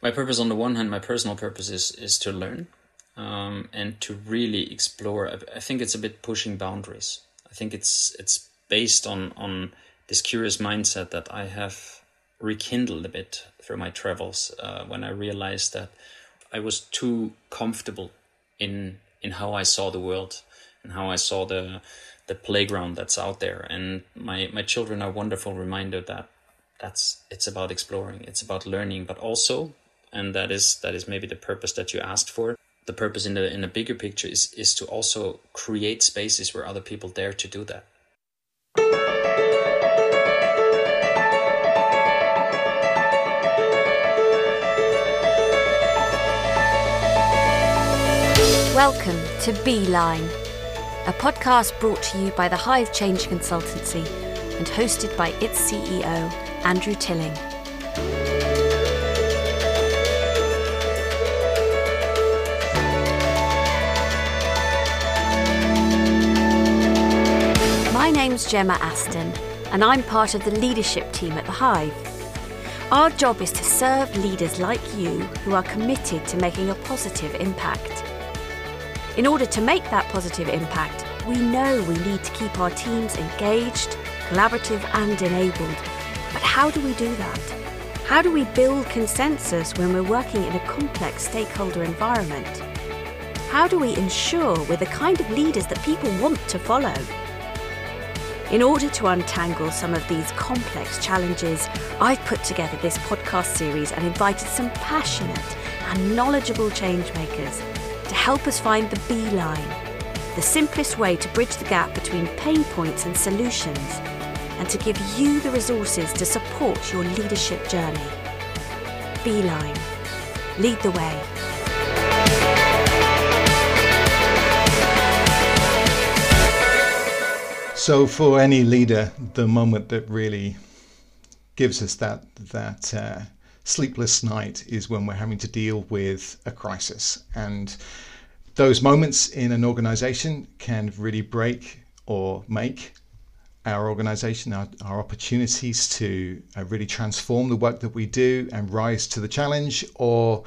My purpose, on the one hand, my personal purpose is is to learn um, and to really explore. I think it's a bit pushing boundaries. I think it's it's based on on this curious mindset that I have rekindled a bit through my travels uh, when I realized that I was too comfortable in in how I saw the world and how I saw the the playground that's out there. And my my children are wonderful reminder that that's it's about exploring, it's about learning, but also, and that is that is maybe the purpose that you asked for. The purpose in the in a bigger picture is is to also create spaces where other people dare to do that. Welcome to Beeline, a podcast brought to you by the Hive Change Consultancy and hosted by its CEO, Andrew Tilling. My name's Gemma Aston, and I'm part of the leadership team at the Hive. Our job is to serve leaders like you who are committed to making a positive impact. In order to make that positive impact, we know we need to keep our teams engaged, collaborative, and enabled. But how do we do that? How do we build consensus when we're working in a complex stakeholder environment? How do we ensure we're the kind of leaders that people want to follow? In order to untangle some of these complex challenges, I've put together this podcast series and invited some passionate and knowledgeable changemakers to help us find the B line, the simplest way to bridge the gap between pain points and solutions, and to give you the resources to support your leadership journey. Beeline. Lead the way. So, for any leader, the moment that really gives us that that uh, sleepless night is when we're having to deal with a crisis. And those moments in an organization can really break or make our organization, our, our opportunities to uh, really transform the work that we do and rise to the challenge, or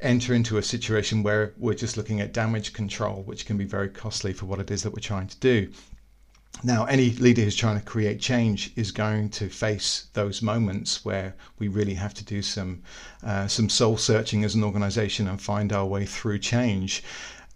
enter into a situation where we're just looking at damage control, which can be very costly for what it is that we're trying to do. Now, any leader who's trying to create change is going to face those moments where we really have to do some uh, some soul searching as an organization and find our way through change.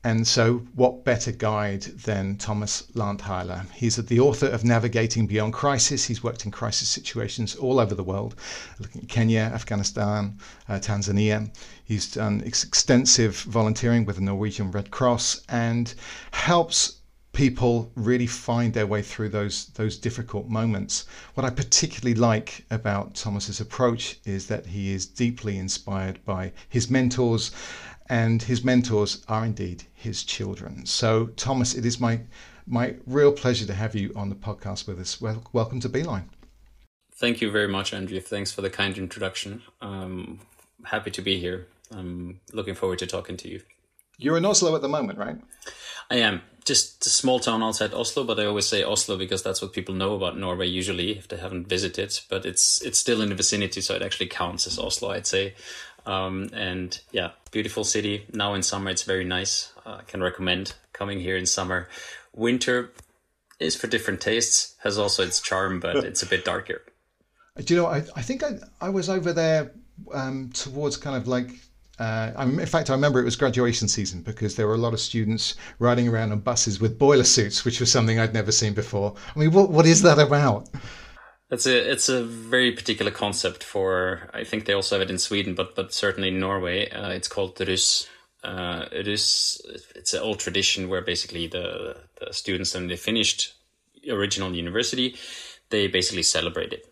And so, what better guide than Thomas Lahnthaler? He's the author of Navigating Beyond Crisis. He's worked in crisis situations all over the world, looking at Kenya, Afghanistan, uh, Tanzania. He's done extensive volunteering with the Norwegian Red Cross and helps people really find their way through those those difficult moments. What I particularly like about Thomas's approach is that he is deeply inspired by his mentors, and his mentors are indeed his children. So, Thomas, it is my my real pleasure to have you on the podcast with us. Well, welcome to Beeline. Thank you very much, Andrew. Thanks for the kind introduction. Um, happy to be here. I'm looking forward to talking to you. You're in Oslo at the moment, right? I am just a small town outside Oslo, but I always say Oslo because that's what people know about Norway usually if they haven't visited. But it's it's still in the vicinity, so it actually counts as Oslo, I'd say. Um, and yeah, beautiful city. Now in summer, it's very nice. Uh, I can recommend coming here in summer. Winter is for different tastes, has also its charm, but it's a bit darker. Do you know? I I think I I was over there um, towards kind of like uh, in fact, I remember it was graduation season because there were a lot of students riding around on buses with boiler suits, which was something I'd never seen before. I mean, what what is that about? It's a it's a very particular concept for. I think they also have it in Sweden, but but certainly in Norway, uh, it's called Russ. Uh, it is it's an old tradition where basically the the students when they finished original university, they basically celebrate it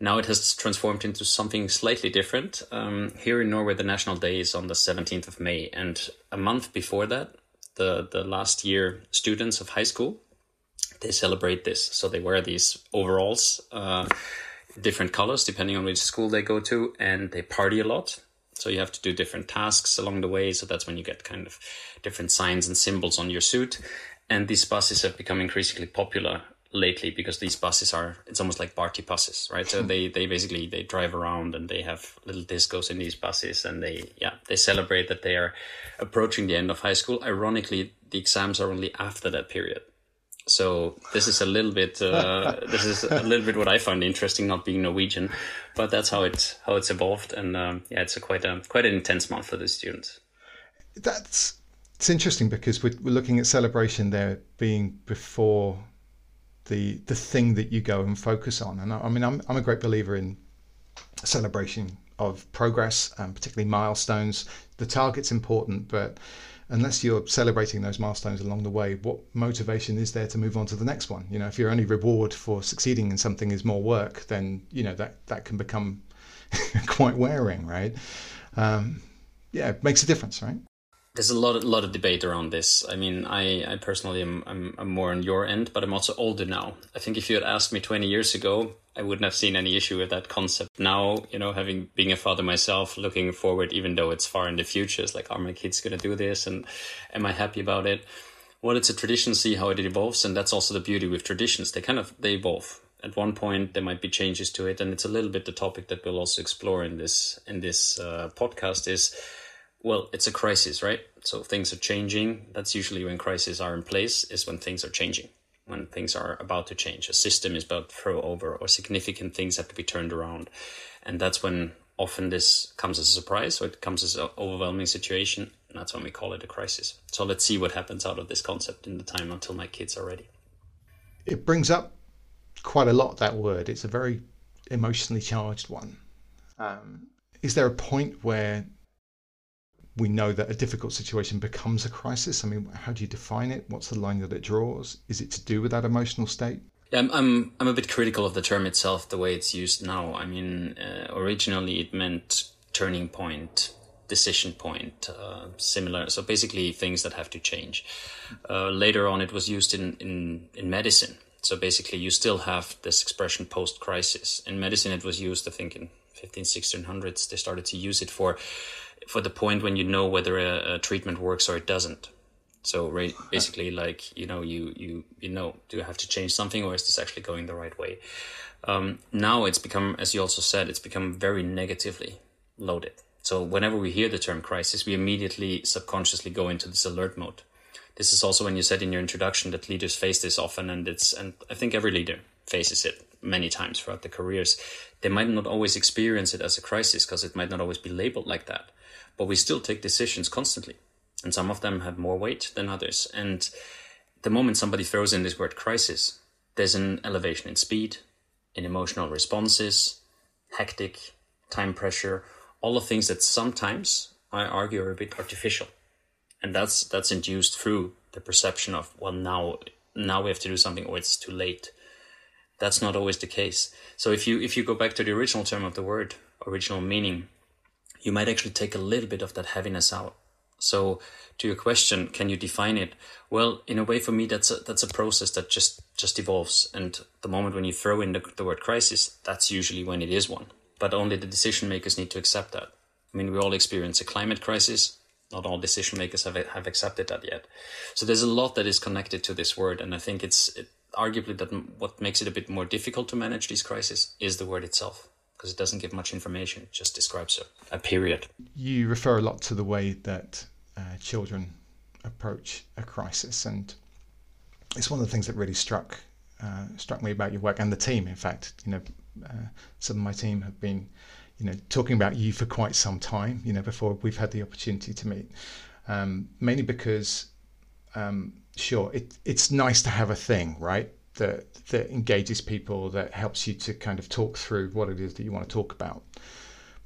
now it has transformed into something slightly different. Um, here in Norway, the National Day is on the 17th of May, and a month before that, the the last year students of high school they celebrate this. So they wear these overalls, uh, different colors depending on which school they go to, and they party a lot. So you have to do different tasks along the way. So that's when you get kind of different signs and symbols on your suit. And these buses have become increasingly popular lately because these buses are it's almost like party buses right? So they they basically they drive around and they have little discos in these buses and they yeah they celebrate that they are approaching the end of high school. Ironically the exams are only after that period. So this is a little bit uh, this is a little bit what I find interesting, not being Norwegian, but that's how it's how it's evolved, and um, yeah, it's a quite a quite an intense month for the students. That's it's interesting because we're, we're looking at celebration there being before the the thing that you go and focus on, and I, I mean I'm I'm a great believer in celebration of progress, and particularly milestones. The target's important, but unless you're celebrating those milestones along the way, what motivation is there to move on to the next one? You know, if your only reward for succeeding in something is more work, then you know that that can become quite wearing, right? Um, yeah, it makes a difference, right? There's a lot, of, lot of debate around this. I mean, I, I personally am I'm, I'm more on your end, but I'm also older now. I think if you had asked me 20 years ago, I wouldn't have seen any issue with that concept. Now, you know, having being a father myself, looking forward, even though it's far in the future, it's like, are my kids going to do this, and am I happy about it? Well, it's a tradition. See how it evolves, and that's also the beauty with traditions. They kind of they evolve. At one point, there might be changes to it, and it's a little bit the topic that we'll also explore in this in this uh, podcast. Is well, it's a crisis, right? So things are changing. That's usually when crises are in place, is when things are changing, when things are about to change. A system is about to throw over, or significant things have to be turned around. And that's when often this comes as a surprise, or it comes as an overwhelming situation. And that's when we call it a crisis. So let's see what happens out of this concept in the time until my kids are ready. It brings up quite a lot, that word. It's a very emotionally charged one. Um, is there a point where we know that a difficult situation becomes a crisis? I mean, how do you define it? What's the line that it draws? Is it to do with that emotional state? I'm, I'm, I'm a bit critical of the term itself, the way it's used now. I mean, uh, originally it meant turning point, decision point, uh, similar. So basically, things that have to change. Uh, later on, it was used in, in, in medicine. So basically, you still have this expression post crisis. In medicine, it was used, I think, in 15, 1600s. They started to use it for for the point when you know whether a, a treatment works or it doesn't. So right, basically, like you know, you you you know, do you have to change something, or is this actually going the right way? Um, now it's become, as you also said, it's become very negatively loaded. So whenever we hear the term crisis, we immediately subconsciously go into this alert mode. This is also when you said in your introduction that leaders face this often, and it's and I think every leader faces it many times throughout their careers. They might not always experience it as a crisis because it might not always be labeled like that but we still take decisions constantly. And some of them have more weight than others. And the moment somebody throws in this word crisis, there's an elevation in speed, in emotional responses, hectic, time pressure, all the things that sometimes I argue are a bit artificial. And that's that's induced through the perception of, well now now we have to do something or it's too late. That's not always the case. So if you if you go back to the original term of the word, original meaning, you might actually take a little bit of that heaviness out. So, to your question, can you define it? Well, in a way, for me, that's a, that's a process that just just evolves. And the moment when you throw in the, the word crisis, that's usually when it is one. But only the decision makers need to accept that. I mean, we all experience a climate crisis. Not all decision makers have have accepted that yet. So there's a lot that is connected to this word, and I think it's it, arguably that what makes it a bit more difficult to manage these crises is the word itself because it doesn't give much information. It just describes a, a period. You refer a lot to the way that uh, children approach a crisis, and it's one of the things that really struck uh, struck me about your work and the team. In fact, you know, uh, some of my team have been, you know, talking about you for quite some time. You know, before we've had the opportunity to meet, um, mainly because, um, sure, it, it's nice to have a thing, right? That that engages people, that helps you to kind of talk through what it is that you want to talk about.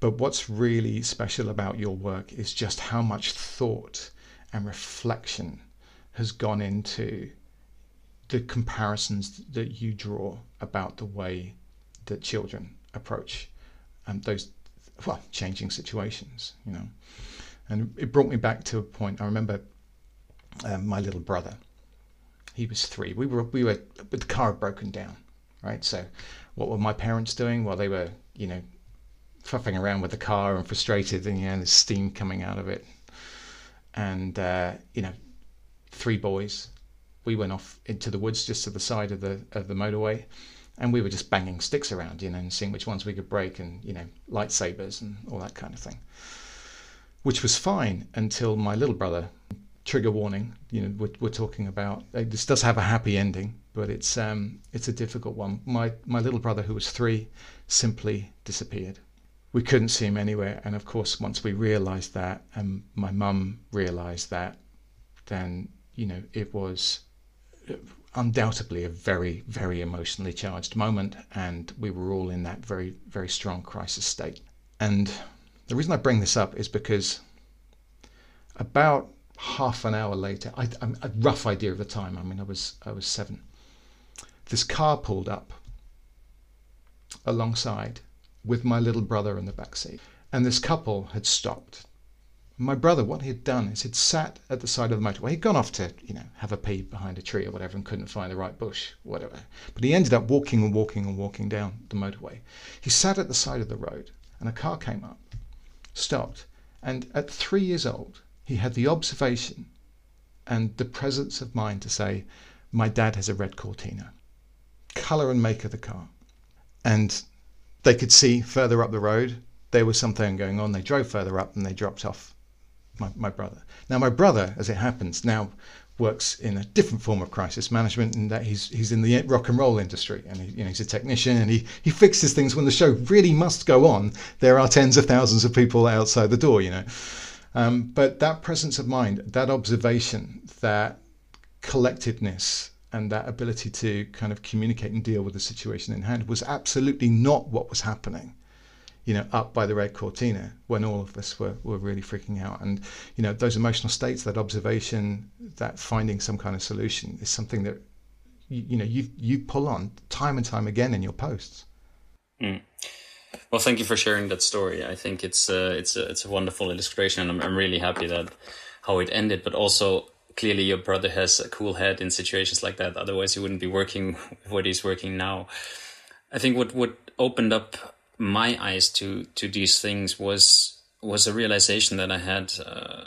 But what's really special about your work is just how much thought and reflection has gone into the comparisons that you draw about the way that children approach um, those well changing situations you know and it brought me back to a point i remember um, my little brother he was three. We were we were the car had broken down, right? So what were my parents doing? Well, they were you know fuffing around with the car and frustrated, and you know there's steam coming out of it, and uh, you know three boys we went off into the woods just to the side of the of the motorway, and we were just banging sticks around, you know, and seeing which ones we could break, and you know, lightsabers and all that kind of thing. Which was fine until my little brother. Trigger warning. You know, we're, we're talking about uh, this does have a happy ending, but it's um, it's a difficult one. My my little brother, who was three, simply disappeared. We couldn't see him anywhere, and of course, once we realised that, and my mum realised that, then you know it was undoubtedly a very, very emotionally charged moment, and we were all in that very, very strong crisis state. And the reason I bring this up is because about half an hour later, a rough idea of the time. I mean, I was I was seven. This car pulled up alongside with my little brother in the back seat, and this couple had stopped my brother, what he had done is he'd sat at the side of the motorway. He'd gone off to, you know, have a pee behind a tree or whatever and couldn't find the right bush, whatever. But he ended up walking and walking and walking down the motorway. He sat at the side of the road and a car came up, stopped, and at three years old, he had the observation and the presence of mind to say, My dad has a red Cortina. Colour and make of the car. And they could see further up the road there was something going on. They drove further up and they dropped off my, my brother. Now, my brother, as it happens, now works in a different form of crisis management in that he's he's in the rock and roll industry and he, you know he's a technician and he he fixes things when the show really must go on there are tens of thousands of people outside the door you know um, but that presence of mind that observation that collectedness and that ability to kind of communicate and deal with the situation in hand was absolutely not what was happening you know, up by the red cortina when all of us were, were really freaking out. And, you know, those emotional states, that observation, that finding some kind of solution is something that, you, you know, you, you pull on time and time again in your posts. Mm. Well, thank you for sharing that story. I think it's a, it's a, it's a wonderful illustration, and I'm, I'm really happy that how it ended. But also, clearly, your brother has a cool head in situations like that. Otherwise, he wouldn't be working what he's working now. I think what what opened up my eyes to to these things was was a realization that I had. Uh,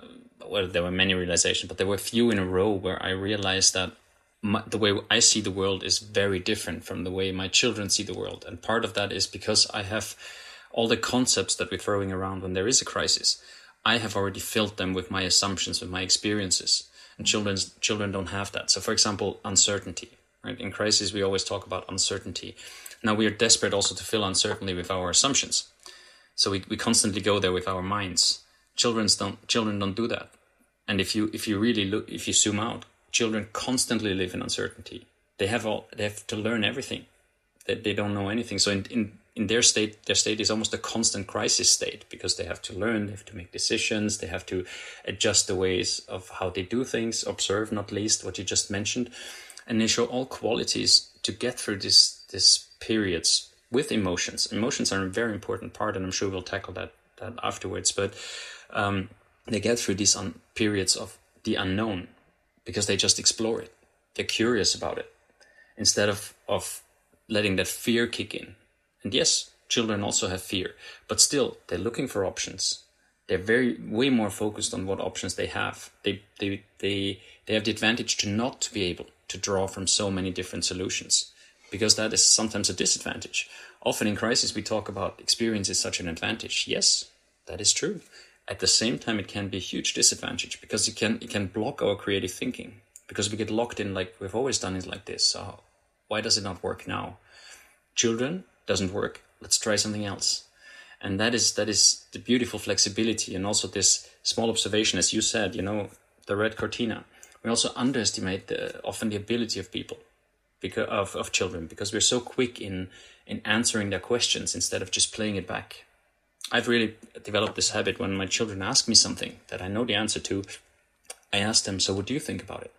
well, there were many realizations, but there were few in a row where I realized that my, the way I see the world is very different from the way my children see the world, and part of that is because I have all the concepts that we're throwing around when there is a crisis. I have already filled them with my assumptions, with my experiences, and children's children don't have that. So, for example, uncertainty. Right in crisis, we always talk about uncertainty now we are desperate also to fill uncertainty with our assumptions. So we, we constantly go there with our minds. Children's don't children don't do that. And if you if you really look if you zoom out, children constantly live in uncertainty. They have all they have to learn everything. They, they don't know anything. So in, in in their state their state is almost a constant crisis state because they have to learn, they have to make decisions, they have to adjust the ways of how they do things, observe not least what you just mentioned. And they show all qualities to get through this this periods with emotions. Emotions are a very important part, and I'm sure we'll tackle that that afterwards. But um, they get through these un- periods of the unknown because they just explore it. They're curious about it instead of of letting that fear kick in. And yes, children also have fear, but still they're looking for options. They're very way more focused on what options they have. They they they they have the advantage to not to be able to draw from so many different solutions because that is sometimes a disadvantage. Often in crisis, we talk about experience is such an advantage. Yes, that is true. At the same time, it can be a huge disadvantage because it can it can block our creative thinking because we get locked in like we've always done it like this. So why does it not work now? Children doesn't work. Let's try something else. And that is that is the beautiful flexibility and also this small observation, as you said. You know, the red cortina. We also underestimate the, often the ability of people because of, of children because we're so quick in in answering their questions instead of just playing it back. I've really developed this habit when my children ask me something that I know the answer to, I ask them, so what do you think about it?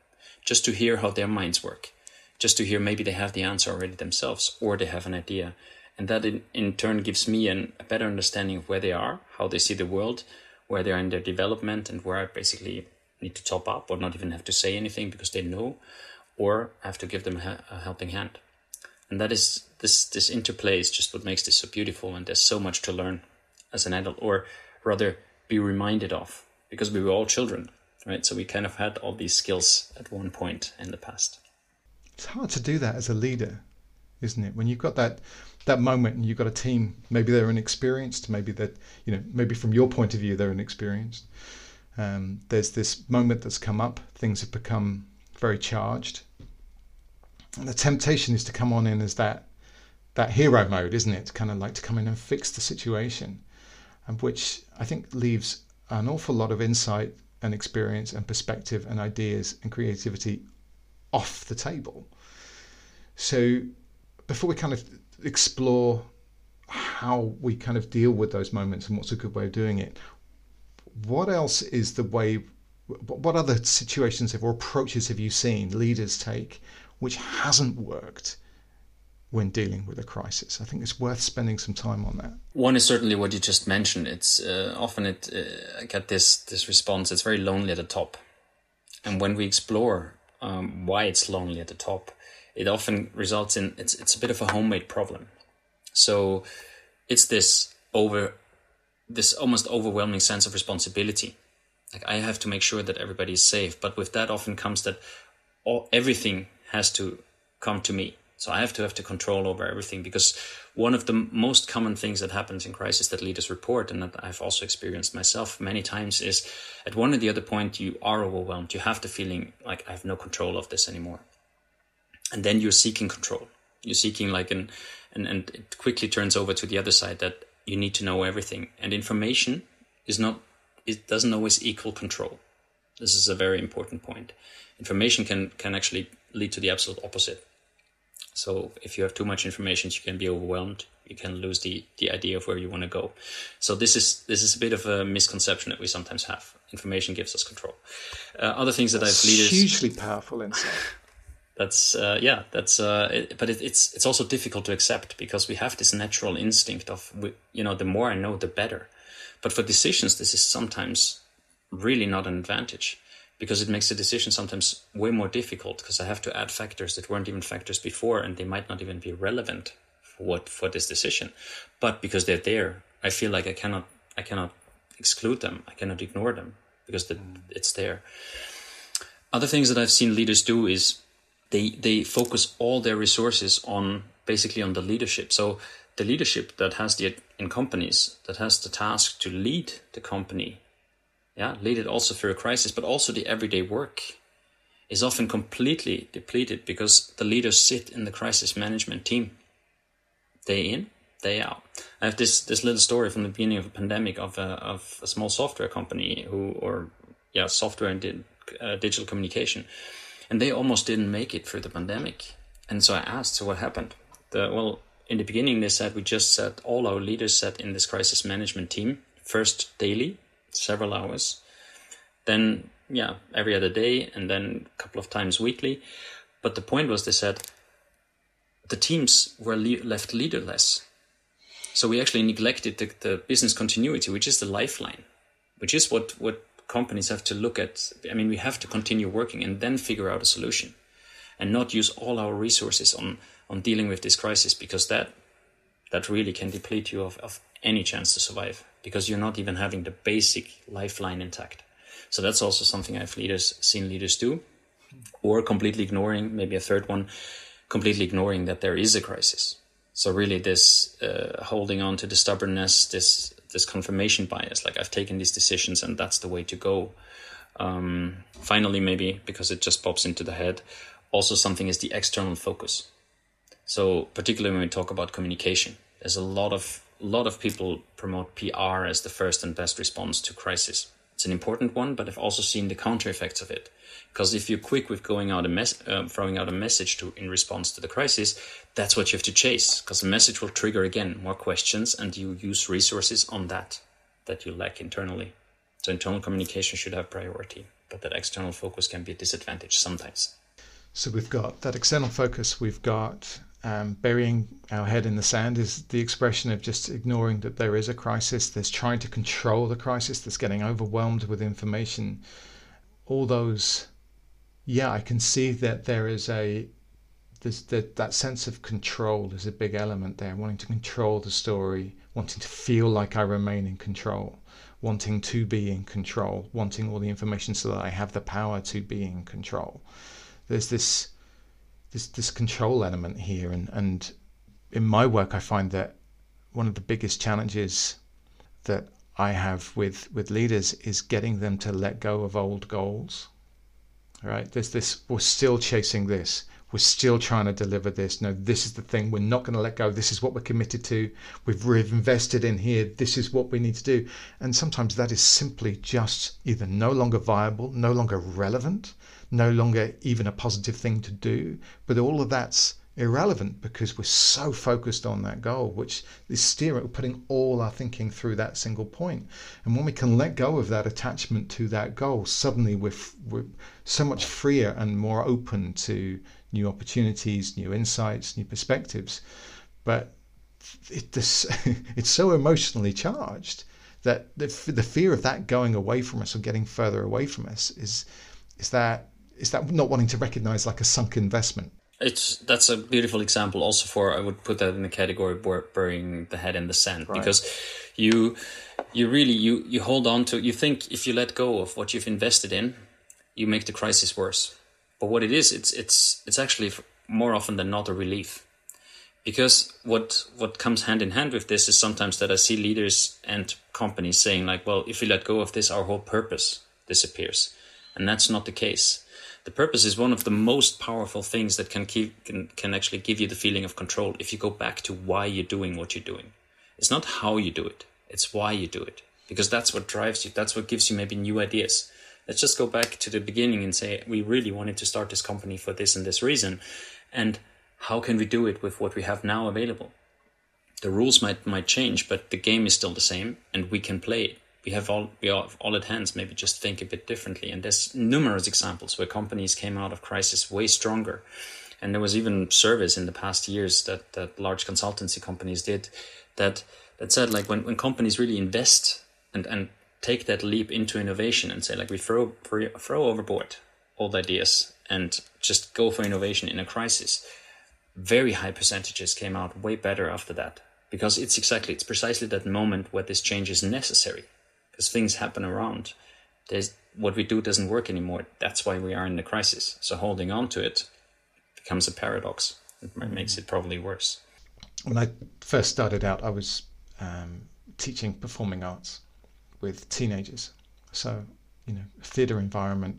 Just to hear how their minds work. Just to hear maybe they have the answer already themselves or they have an idea. And that in, in turn gives me an, a better understanding of where they are, how they see the world, where they are in their development, and where I basically need to top up or not even have to say anything because they know or have to give them a helping hand. And that is this this interplay is just what makes this so beautiful, and there's so much to learn as an adult, or rather be reminded of, because we were all children right? So we kind of had all these skills at one point in the past. It's hard to do that as a leader, isn't it? When you've got that that moment and you've got a team, maybe they're inexperienced, maybe that you know, maybe from your point of view they're inexperienced. Um, there's this moment that's come up, things have become very charged. And the temptation is to come on in as that that hero mode, isn't it? Kind of like to come in and fix the situation, and which I think leaves an awful lot of insight and experience and perspective and ideas and creativity off the table. So before we kind of explore how we kind of deal with those moments and what's a good way of doing it, what else is the way? What other situations have or approaches have you seen leaders take which hasn't worked when dealing with a crisis. I think it's worth spending some time on that. One is certainly what you just mentioned. It's uh, often it uh, I get this this response. It's very lonely at the top, and when we explore um, why it's lonely at the top, it often results in it's it's a bit of a homemade problem. So it's this over this almost overwhelming sense of responsibility. Like I have to make sure that everybody is safe, but with that often comes that all everything has to come to me so I have to have the control over everything because one of the most common things that happens in crisis that leaders report and that I've also experienced myself many times is at one or the other point you are overwhelmed. You have the feeling like I have no control of this anymore. And then you're seeking control. You're seeking like an and, and it quickly turns over to the other side that you need to know everything. And information is not it doesn't always equal control. This is a very important point. Information can can actually lead to the absolute opposite so if you have too much information, you can be overwhelmed. You can lose the, the idea of where you want to go. So this is this is a bit of a misconception that we sometimes have. Information gives us control. Uh, other things that I've leaders hugely powerful insight. that's uh, yeah that's uh, it, but it, it's it's also difficult to accept because we have this natural instinct of you know the more I know the better. But for decisions, this is sometimes really not an advantage because it makes the decision sometimes way more difficult because I have to add factors that weren't even factors before and they might not even be relevant for what for this decision. But because they're there, I feel like I cannot I cannot exclude them. I cannot ignore them because the, mm. it's there. Other things that I've seen leaders do is they they focus all their resources on basically on the leadership. So the leadership that has the in companies that has the task to lead the company yeah, lead it also through a crisis, but also the everyday work is often completely depleted because the leaders sit in the crisis management team day in, day out. I have this this little story from the beginning of the pandemic of a, of a small software company who, or yeah, software and did, uh, digital communication, and they almost didn't make it through the pandemic. And so I asked, so what happened? The, well, in the beginning they said we just set all our leaders sat in this crisis management team first daily several hours. Then, yeah, every other day, and then a couple of times weekly. But the point was, they said the teams were le- left leaderless. So we actually neglected the, the business continuity, which is the lifeline, which is what, what companies have to look at. I mean, we have to continue working and then figure out a solution and not use all our resources on, on dealing with this crisis because that that really can deplete you of, of any chance to survive because you're not even having the basic lifeline intact. So that's also something I've leaders seen leaders do, or completely ignoring. Maybe a third one, completely ignoring that there is a crisis. So really, this uh, holding on to the stubbornness, this this confirmation bias, like I've taken these decisions and that's the way to go. Um, finally, maybe because it just pops into the head, also something is the external focus. So particularly when we talk about communication, there's a lot of a lot of people promote PR as the first and best response to crisis. It's an important one, but I've also seen the counter effects of it. Because if you're quick with going out a uh, throwing out a message to in response to the crisis, that's what you have to chase. Because the message will trigger again more questions, and you use resources on that that you lack internally. So internal communication should have priority, but that external focus can be a disadvantage sometimes. So we've got that external focus. We've got um, burying our head in the sand is the expression of just ignoring that there is a crisis. There's trying to control the crisis. There's getting overwhelmed with information. All those, yeah, I can see that there is a there's that that sense of control is a big element there. Wanting to control the story, wanting to feel like I remain in control, wanting to be in control, wanting all the information so that I have the power to be in control. There's this this this control element here and, and in my work I find that one of the biggest challenges that I have with, with leaders is getting them to let go of old goals. Right? There's this we're still chasing this we're still trying to deliver this. No, this is the thing. We're not going to let go. This is what we're committed to. We've invested in here. This is what we need to do. And sometimes that is simply just either no longer viable, no longer relevant, no longer even a positive thing to do. But all of that's irrelevant because we're so focused on that goal, which is steering, putting all our thinking through that single point. And when we can let go of that attachment to that goal, suddenly we're, we're so much freer and more open to new opportunities, new insights, new perspectives. But it, this, it's so emotionally charged that the, the fear of that going away from us or getting further away from us is is that is that not wanting to recognize like a sunk investment? It's that's a beautiful example also for i would put that in the category of burying the head in the sand. Right. because you you really you you hold on to you think if you let go of what you've invested in you make the crisis worse. But what it is it's it's it's actually more often than not a relief. Because what what comes hand in hand with this is sometimes that i see leaders and companies saying like well if we let go of this our whole purpose disappears. And that's not the case the purpose is one of the most powerful things that can keep can, can actually give you the feeling of control if you go back to why you're doing what you're doing. It's not how you do it it's why you do it because that's what drives you that's what gives you maybe new ideas. Let's just go back to the beginning and say we really wanted to start this company for this and this reason and how can we do it with what we have now available? The rules might might change but the game is still the same and we can play it we have all we have all at hands maybe just think a bit differently. And there's numerous examples where companies came out of crisis way stronger. And there was even surveys in the past years that that large consultancy companies did that that said like when, when companies really invest and and take that leap into innovation and say like we throw throw overboard old ideas and just go for innovation in a crisis very high percentages came out way better after that. Because it's exactly it's precisely that moment where this change is necessary because things happen around. There's what we do doesn't work anymore. That's why we are in the crisis. So holding on to it becomes a paradox. It makes it probably worse. When I first started out, I was um, teaching performing arts with teenagers. So, you know, theatre environment.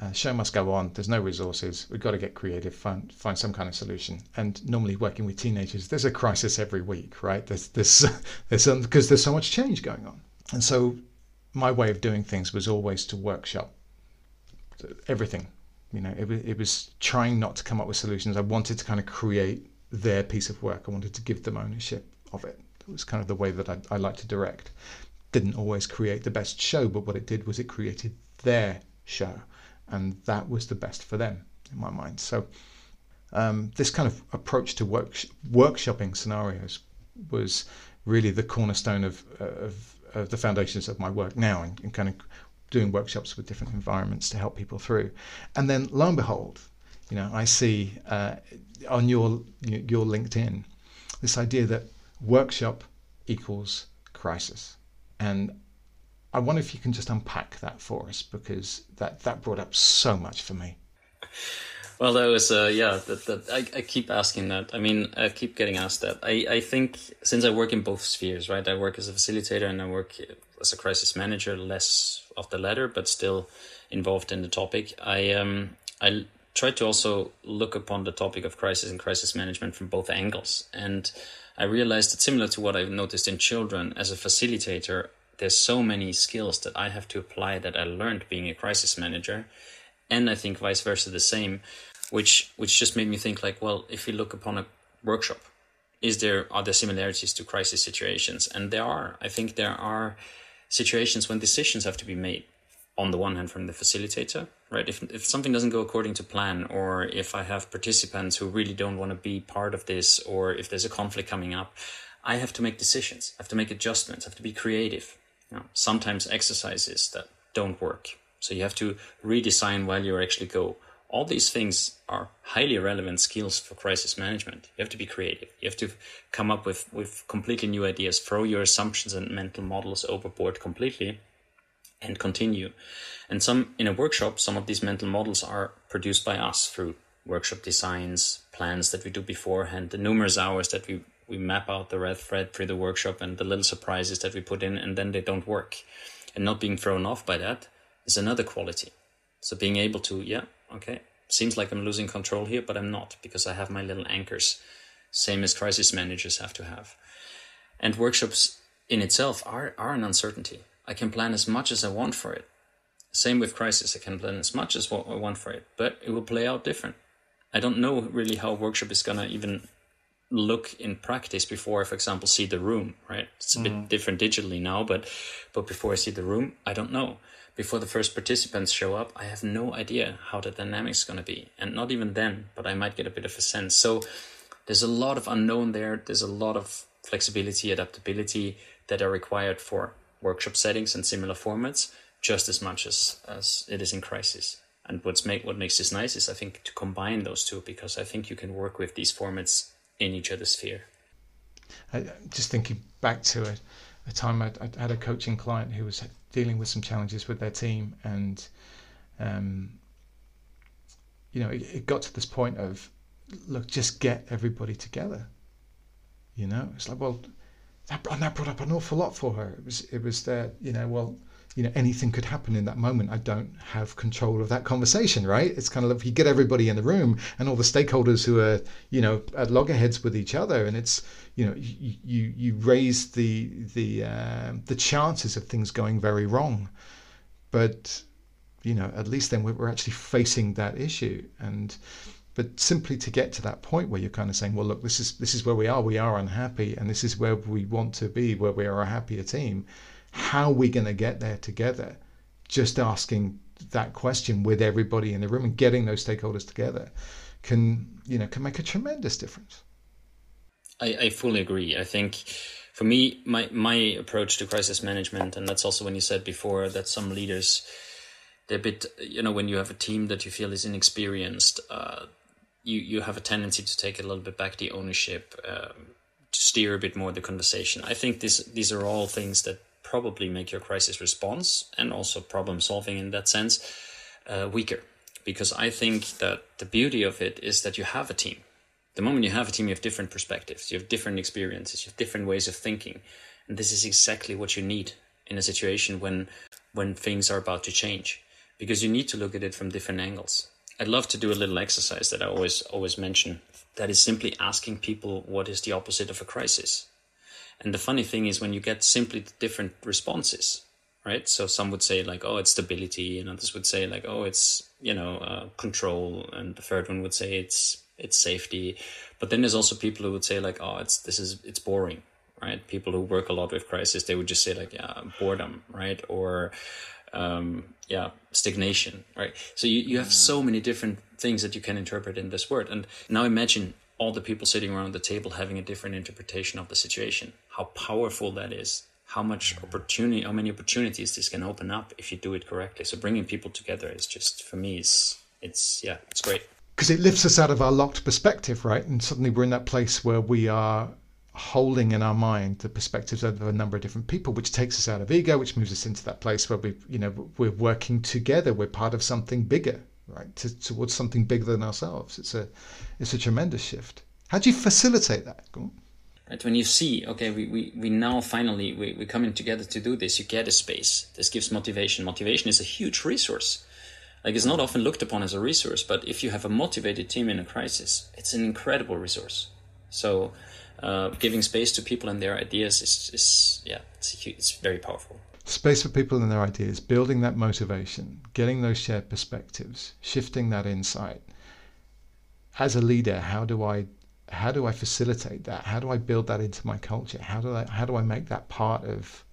Uh, show must go on. There's no resources. We've got to get creative, find find some kind of solution. And normally, working with teenagers, there's a crisis every week, right? There's there's there's because there's so much change going on. And so my way of doing things was always to workshop everything. You know, it, it was trying not to come up with solutions. I wanted to kind of create their piece of work. I wanted to give them ownership of it. It was kind of the way that I, I like to direct. Didn't always create the best show, but what it did was it created their show, and that was the best for them in my mind. So um, this kind of approach to work, workshopping scenarios was really the cornerstone of, of uh, the foundations of my work now and, and kind of doing workshops with different environments to help people through. And then lo and behold, you know, I see uh, on your your LinkedIn this idea that workshop equals crisis, and I wonder if you can just unpack that for us because that that brought up so much for me. Well, that was uh, yeah. That, that I, I keep asking that. I mean, I keep getting asked that. I, I think since I work in both spheres, right? I work as a facilitator and I work as a crisis manager. Less of the latter, but still involved in the topic. I um I try to also look upon the topic of crisis and crisis management from both angles, and I realized that similar to what I've noticed in children, as a facilitator, there's so many skills that I have to apply that I learned being a crisis manager, and I think vice versa the same which which just made me think like, well, if you look upon a workshop, is there are there similarities to crisis situations? And there are. I think there are situations when decisions have to be made. On the one hand, from the facilitator, right? If if something doesn't go according to plan, or if I have participants who really don't want to be part of this, or if there's a conflict coming up, I have to make decisions. I have to make adjustments. I have to be creative. You know, sometimes exercises that don't work, so you have to redesign while you actually go all these things are highly relevant skills for crisis management. You have to be creative. You have to come up with, with completely new ideas, throw your assumptions and mental models overboard completely and continue. And some in a workshop, some of these mental models are produced by us through workshop designs, plans that we do beforehand, the numerous hours that we, we map out the red thread through the workshop and the little surprises that we put in and then they don't work. And not being thrown off by that is another quality. So being able to, yeah, okay, seems like I'm losing control here, but I'm not because I have my little anchors, same as crisis managers have to have. And workshops in itself are, are an uncertainty. I can plan as much as I want for it. Same with crisis, I can plan as much as what I want for it, but it will play out different. I don't know really how a workshop is gonna even look in practice before I, for example, see the room. Right? It's a mm. bit different digitally now, but but before I see the room, I don't know. Before the first participants show up, I have no idea how the dynamics is gonna be, and not even then. But I might get a bit of a sense. So there's a lot of unknown there. There's a lot of flexibility, adaptability that are required for workshop settings and similar formats, just as much as as it is in crisis. And what's make what makes this nice is I think to combine those two because I think you can work with these formats in each other's sphere. I, just thinking back to it, a time I, had a coaching client who was dealing with some challenges with their team, and um, you know, it, it got to this point of look, just get everybody together. You know, it's like well, that, and that brought up an awful lot for her. It was it was that you know well you know anything could happen in that moment. I don't have control of that conversation right? It's kind of like you get everybody in the room and all the stakeholders who are you know at loggerheads with each other and it's you know you you, you raise the the uh, the chances of things going very wrong. But you know at least then we're actually facing that issue. And but simply to get to that point where you're kind of saying well look this is this is where we are. We are unhappy and this is where we want to be where we are a happier team how are we going to get there together? Just asking that question with everybody in the room and getting those stakeholders together can you know can make a tremendous difference. I, I fully agree. I think for me, my my approach to crisis management, and that's also when you said before that some leaders they're a bit you know when you have a team that you feel is inexperienced, uh, you you have a tendency to take a little bit back the ownership. Um, to steer a bit more the conversation. I think this these are all things that probably make your crisis response and also problem solving in that sense uh, weaker. Because I think that the beauty of it is that you have a team. The moment you have a team, you have different perspectives, you have different experiences, you have different ways of thinking. And this is exactly what you need in a situation when when things are about to change. Because you need to look at it from different angles. I'd love to do a little exercise that I always always mention that is simply asking people what is the opposite of a crisis and the funny thing is when you get simply different responses, right? So some would say like, oh, it's stability, and others would say like, oh, it's you know uh, control, and the third one would say it's it's safety. But then there's also people who would say like, oh, it's this is it's boring, right? People who work a lot with crisis, they would just say like, yeah, boredom, right? Or um, yeah, stagnation, right? So you, you have so many different things that you can interpret in this word. And now imagine all the people sitting around the table having a different interpretation of the situation. How powerful that is. How much opportunity, how many opportunities this can open up if you do it correctly. So bringing people together is just for me it's yeah it's great because it lifts us out of our locked perspective, right? And suddenly we're in that place where we are holding in our mind the perspectives of a number of different people, which takes us out of ego, which moves us into that place where we, you know, we're working together. We're part of something bigger, right? To, towards something bigger than ourselves. It's a, it's a tremendous shift. How do you facilitate that? Right, when you see, okay, we, we, we now finally we, we're coming together to do this, you get a space. This gives motivation. Motivation is a huge resource. Like it's not often looked upon as a resource, but if you have a motivated team in a crisis, it's an incredible resource. So uh, giving space to people and their ideas is, is yeah, it's, it's very powerful space for people and their ideas, building that motivation, getting those shared perspectives, shifting that insight. As a leader, how do I how do I facilitate that? How do I build that into my culture? How do I how do I make that part of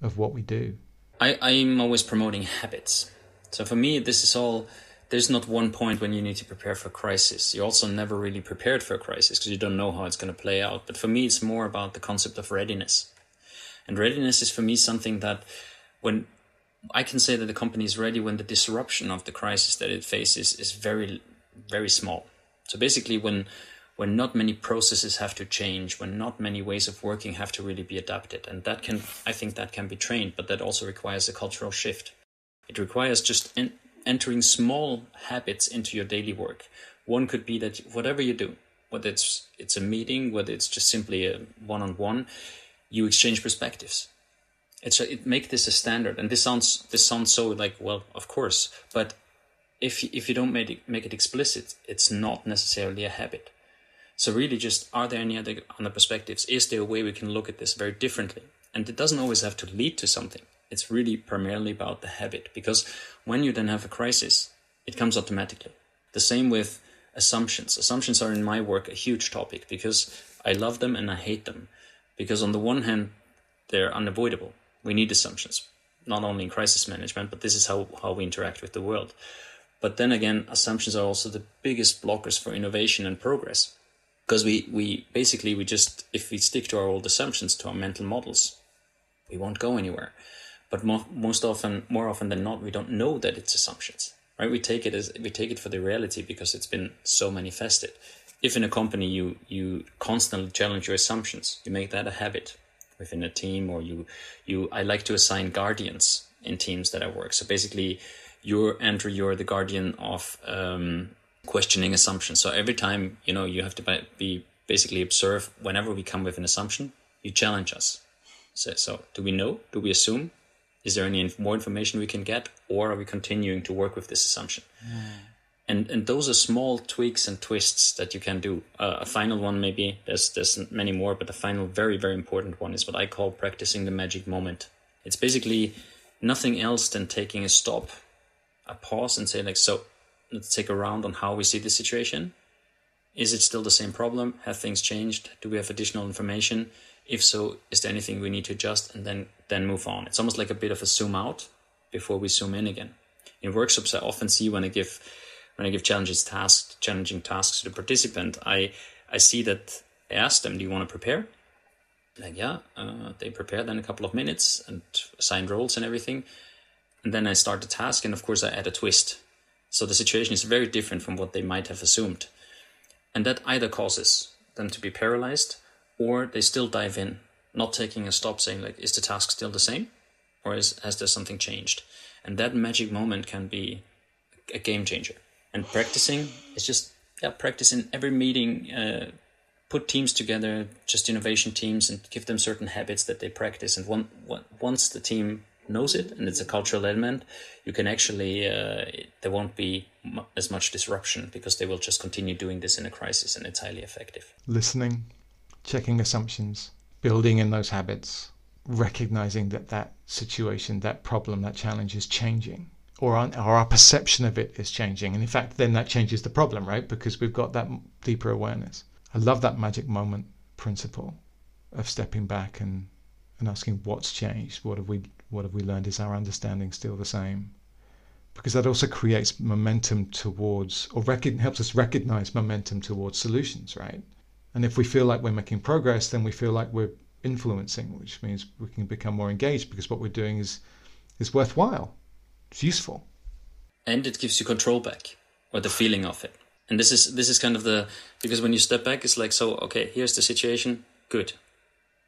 of what we do? I, I'm always promoting habits. So for me this is all there's not one point when you need to prepare for crisis. You're also never really prepared for a crisis because you don't know how it's going to play out. But for me, it's more about the concept of readiness. And readiness is for me something that when I can say that the company is ready when the disruption of the crisis that it faces is very, very small. So basically, when when not many processes have to change, when not many ways of working have to really be adapted, and that can, I think, that can be trained, but that also requires a cultural shift. It requires just en- entering small habits into your daily work. One could be that whatever you do, whether it's it's a meeting, whether it's just simply a one-on-one, you exchange perspectives it's a, it make this a standard and this sounds this sounds so like well of course but if if you don't make it make it explicit it's not necessarily a habit so really just are there any other other perspectives? Is there a way we can look at this very differently? And it doesn't always have to lead to something. It's really primarily about the habit because when you then have a crisis it comes automatically. The same with assumptions. Assumptions are in my work a huge topic because i love them and i hate them. Because on the one hand they're unavoidable. We need assumptions, not only in crisis management, but this is how, how we interact with the world. But then again, assumptions are also the biggest blockers for innovation and progress. Because we, we basically, we just, if we stick to our old assumptions, to our mental models, we won't go anywhere. But mo- most often, more often than not, we don't know that it's assumptions, right? We take it as, we take it for the reality because it's been so manifested. If in a company you, you constantly challenge your assumptions, you make that a habit, within a team or you you I like to assign guardians in teams that I work. So basically you're Andrew, you're the guardian of um, questioning assumptions. So every time, you know, you have to be basically observe whenever we come with an assumption, you challenge us. So, so do we know? Do we assume? Is there any more information we can get? Or are we continuing to work with this assumption? Mm and and those are small tweaks and twists that you can do. Uh, a final one, maybe there's there's many more, but the final, very very important one is what I call practicing the magic moment. It's basically nothing else than taking a stop, a pause, and say like, so let's take a round on how we see the situation. Is it still the same problem? Have things changed? Do we have additional information? If so, is there anything we need to adjust? And then then move on. It's almost like a bit of a zoom out before we zoom in again. In workshops, I often see when I give when I give challenges tasks, challenging tasks to the participant, I I see that I ask them, "Do you want to prepare?" Like, yeah, uh, they prepare then a couple of minutes and assign roles and everything, and then I start the task, and of course I add a twist. So the situation is very different from what they might have assumed, and that either causes them to be paralyzed, or they still dive in, not taking a stop, saying like, "Is the task still the same, or is has there something changed?" And that magic moment can be a game changer. And practicing is just yeah practice in every meeting uh, put teams together just innovation teams and give them certain habits that they practice. And one, one, once the team knows it and it's a cultural element you can actually uh, there won't be m- as much disruption because they will just continue doing this in a crisis and it's highly effective listening checking assumptions building in those habits recognizing that that situation that problem that challenge is changing or our, or our perception of it is changing. And in fact, then that changes the problem, right? Because we've got that deeper awareness. I love that magic moment principle of stepping back and, and asking what's changed. What have we what have we learned? Is our understanding still the same? Because that also creates momentum towards, or helps us recognize momentum towards solutions, right? And if we feel like we're making progress, then we feel like we're influencing, which means we can become more engaged because what we're doing is is worthwhile it's useful. And it gives you control back or the feeling of it. And this is this is kind of the because when you step back, it's like so. Okay, here's the situation. Good,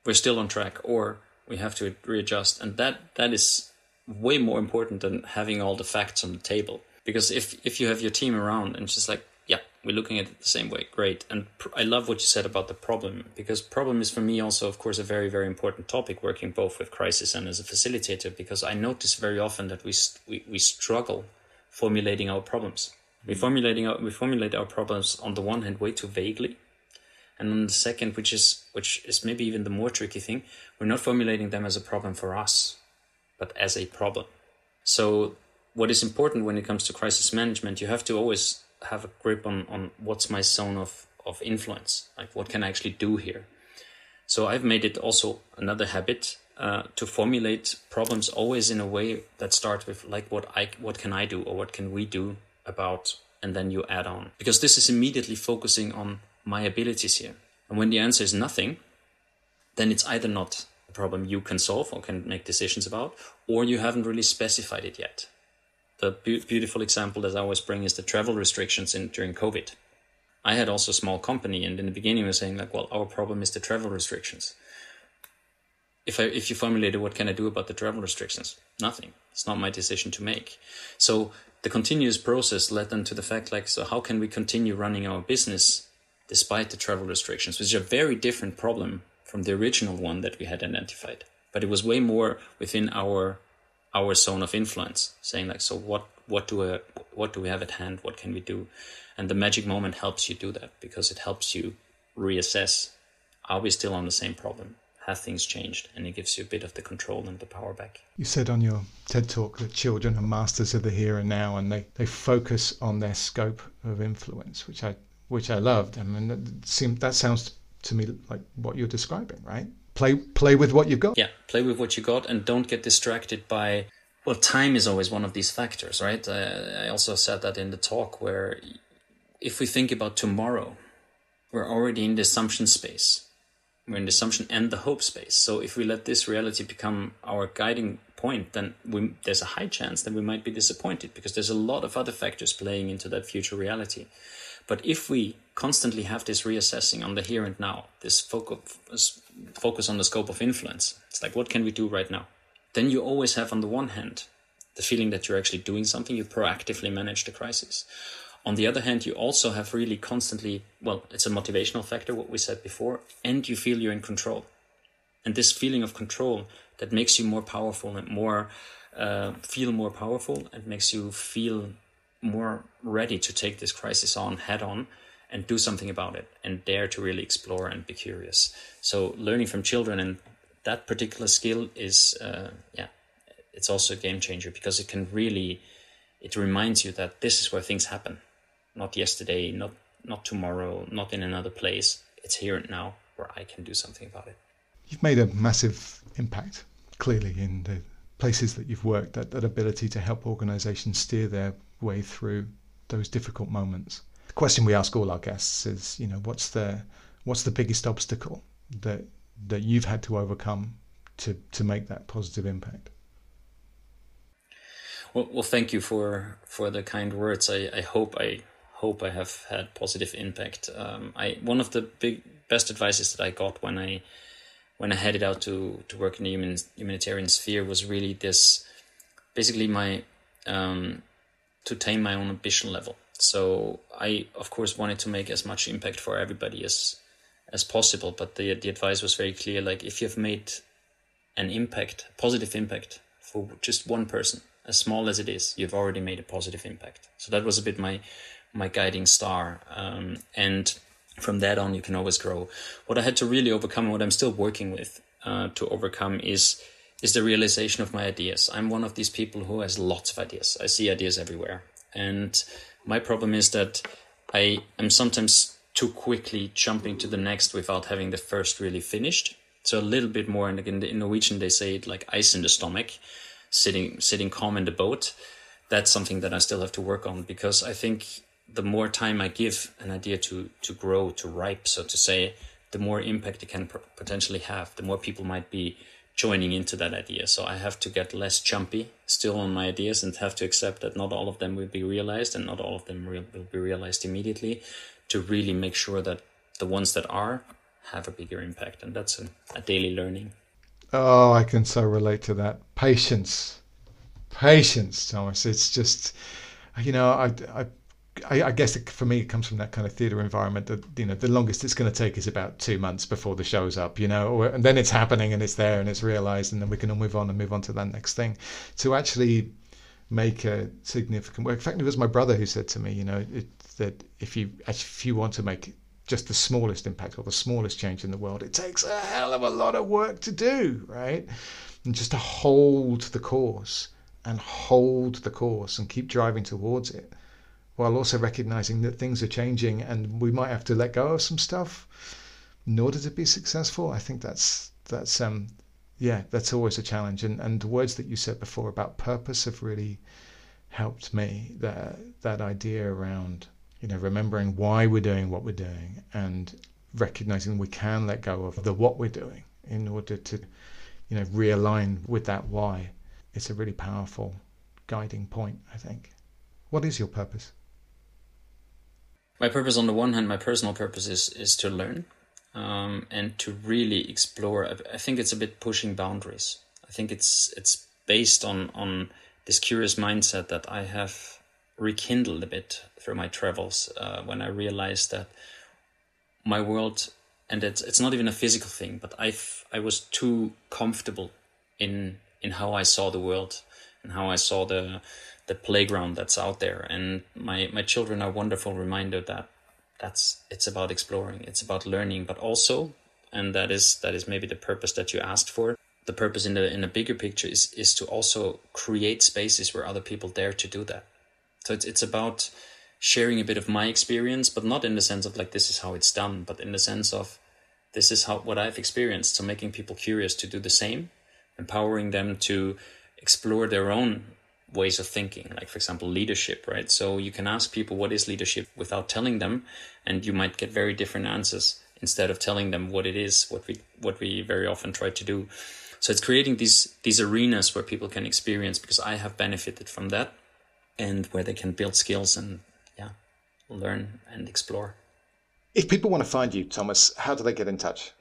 we're still on track, or we have to readjust, and that that is way more important than having all the facts on the table. Because if if you have your team around and it's just like yeah, we're looking at it the same way. Great. And pr- I love what you said about the problem because problem is for me also, of course, a very, very important topic working both with crisis and as a facilitator because I notice very often that we, st- we, we struggle formulating our problems. We formulating our, we formulate our problems on the one hand way too vaguely. And on the second, which is which is maybe even the more tricky thing, we're not formulating them as a problem for us, but as a problem. So what is important when it comes to crisis management, you have to always have a grip on on what's my zone of of influence like what can i actually do here so i've made it also another habit uh, to formulate problems always in a way that starts with like what i what can i do or what can we do about and then you add on because this is immediately focusing on my abilities here and when the answer is nothing then it's either not a problem you can solve or can make decisions about, or you haven't really specified it yet. The be- beautiful example that I always bring is the travel restrictions in during COVID. I had also a small company, and in the beginning, we were saying like, well, our problem is the travel restrictions. If I if you formulated what can I do about the travel restrictions, nothing. It's not my decision to make. So the continuous process led them to the fact like, so how can we continue running our business despite the travel restrictions, which is a very different problem from the original one that we had identified. But it was way more within our our zone of influence, saying like, so what what do I, what do we have at hand? What can we do? And the magic moment helps you do that because it helps you reassess: Are we still on the same problem? Have things changed? And it gives you a bit of the control and the power back. You said on your TED talk that children are masters of the here and now, and they, they focus on their scope of influence, which I which I loved. I mean, that, seemed, that sounds to me like what you're describing, right? Play play with what you've got. Yeah, play with what you got, and don't get distracted by. Well, time is always one of these factors, right? Uh, I also said that in the talk where, if we think about tomorrow, we're already in the assumption space. We're in the assumption and the hope space. So if we let this reality become our guiding point, then we, there's a high chance that we might be disappointed because there's a lot of other factors playing into that future reality. But if we constantly have this reassessing on the here and now, this focus, focus on the scope of influence, it's like, what can we do right now? Then you always have, on the one hand, the feeling that you're actually doing something, you proactively manage the crisis. On the other hand, you also have really constantly, well, it's a motivational factor, what we said before, and you feel you're in control. And this feeling of control that makes you more powerful and more, uh, feel more powerful and makes you feel more ready to take this crisis on head on and do something about it and dare to really explore and be curious. So learning from children and that particular skill is, uh, yeah, it's also a game changer because it can really, it reminds you that this is where things happen, not yesterday, not not tomorrow, not in another place. It's here and now where I can do something about it. You've made a massive impact, clearly, in the places that you've worked. That that ability to help organisations steer their way through those difficult moments. The question we ask all our guests is, you know, what's the what's the biggest obstacle that that you've had to overcome to to make that positive impact? Well, well, thank you for for the kind words. I, I hope I hope I have had positive impact. Um, I one of the big best advices that I got when I when I headed out to to work in the human, humanitarian sphere was really this. Basically, my um, to tame my own ambition level. So I, of course, wanted to make as much impact for everybody as as possible. But the the advice was very clear: like if you've made an impact, positive impact for just one person, as small as it is, you've already made a positive impact. So that was a bit my my guiding star. Um, and from that on, you can always grow. What I had to really overcome, what I'm still working with uh, to overcome, is is the realization of my ideas. I'm one of these people who has lots of ideas. I see ideas everywhere. And my problem is that I am sometimes too quickly jumping to the next without having the first really finished. So a little bit more, and again, in Norwegian they say it like ice in the stomach, sitting sitting calm in the boat. That's something that I still have to work on because I think the more time I give an idea to to grow, to ripe, so to say, the more impact it can potentially have. The more people might be joining into that idea. So I have to get less jumpy still on my ideas and have to accept that not all of them will be realized and not all of them will be realized immediately to really make sure that the ones that are have a bigger impact. And that's a, a daily learning. Oh, I can so relate to that. Patience. Patience, Thomas. It's just, you know, I, I I, I, guess it, for me, it comes from that kind of theatre environment that you know the longest it's going to take is about two months before the show's up, you know, and then it's happening and it's there and it's realised, and then we can all move on and move on to that next thing. To actually make a significant work. In fact, it was my brother who said to me, you know, it, that if you if you want to make just the smallest impact or the smallest change in the world, it takes a hell of a lot of work to do, right? And just to hold the course and hold the course and keep driving towards it while also recognizing that things are changing and we might have to let go of some stuff in order to be successful. I think that's that's um yeah, that's always a challenge. And and the words that you said before about purpose have really helped me. That that idea around you know remembering why we're doing what we're doing and recognizing we can let go of the what we're doing in order to you know, realign with that why. It's a really powerful guiding point, I think. What is your purpose? My purpose, on the one hand, my personal purpose is is to learn um, and to really explore. I think it's a bit pushing boundaries. I think it's it's based on on this curious mindset that I have rekindled a bit through my travels uh, when I realized that my world and it's it's not even a physical thing, but I I was too comfortable in in how I saw the world and how I saw the the playground that's out there. And my my children are wonderful reminder that that's it's about exploring, it's about learning, but also, and that is that is maybe the purpose that you asked for. The purpose in the in a bigger picture is is to also create spaces where other people dare to do that. So it's it's about sharing a bit of my experience, but not in the sense of like this is how it's done, but in the sense of this is how what I've experienced. So making people curious to do the same, empowering them to explore their own ways of thinking like for example leadership right? So you can ask people what is leadership without telling them? And you might get very different answers instead of telling them what it is what we what we very often try to do. So it's creating these these arenas where people can experience because i have benefited from that and where they can build skills and yeah learn and explore. If people want to find you thomas how do they get in touch?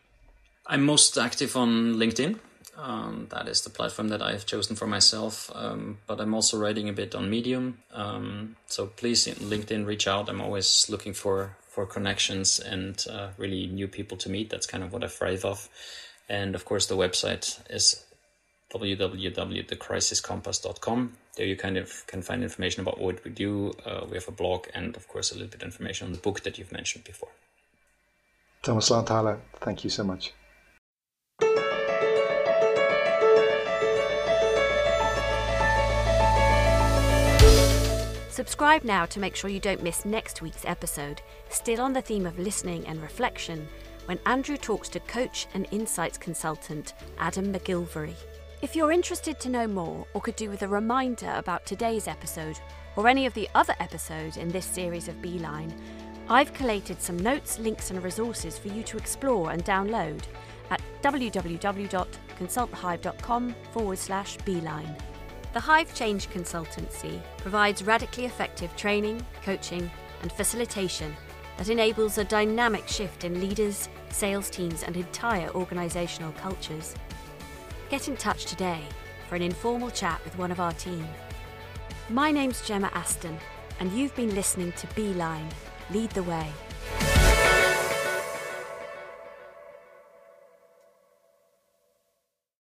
I'm most active on linkedin um, that is the platform that I've chosen for myself. Um, but I'm also writing a bit on Medium. Um, so please, LinkedIn, reach out. I'm always looking for for connections and uh, really new people to meet. That's kind of what I thrive off. And of course, the website is www.thecrisiscompass.com. There you kind of can find information about what we do. Uh, we have a blog and, of course, a little bit of information on the book that you've mentioned before. Thomas Lahnthaler, thank you so much. Subscribe now to make sure you don't miss next week's episode, still on the theme of listening and reflection, when Andrew talks to coach and insights consultant Adam McGilvery. If you're interested to know more or could do with a reminder about today's episode or any of the other episodes in this series of Beeline, I've collated some notes, links, and resources for you to explore and download at www.consultthehive.com forward slash beeline. The Hive Change Consultancy provides radically effective training, coaching, and facilitation that enables a dynamic shift in leaders, sales teams, and entire organisational cultures. Get in touch today for an informal chat with one of our team. My name's Gemma Aston, and you've been listening to Beeline Lead the Way.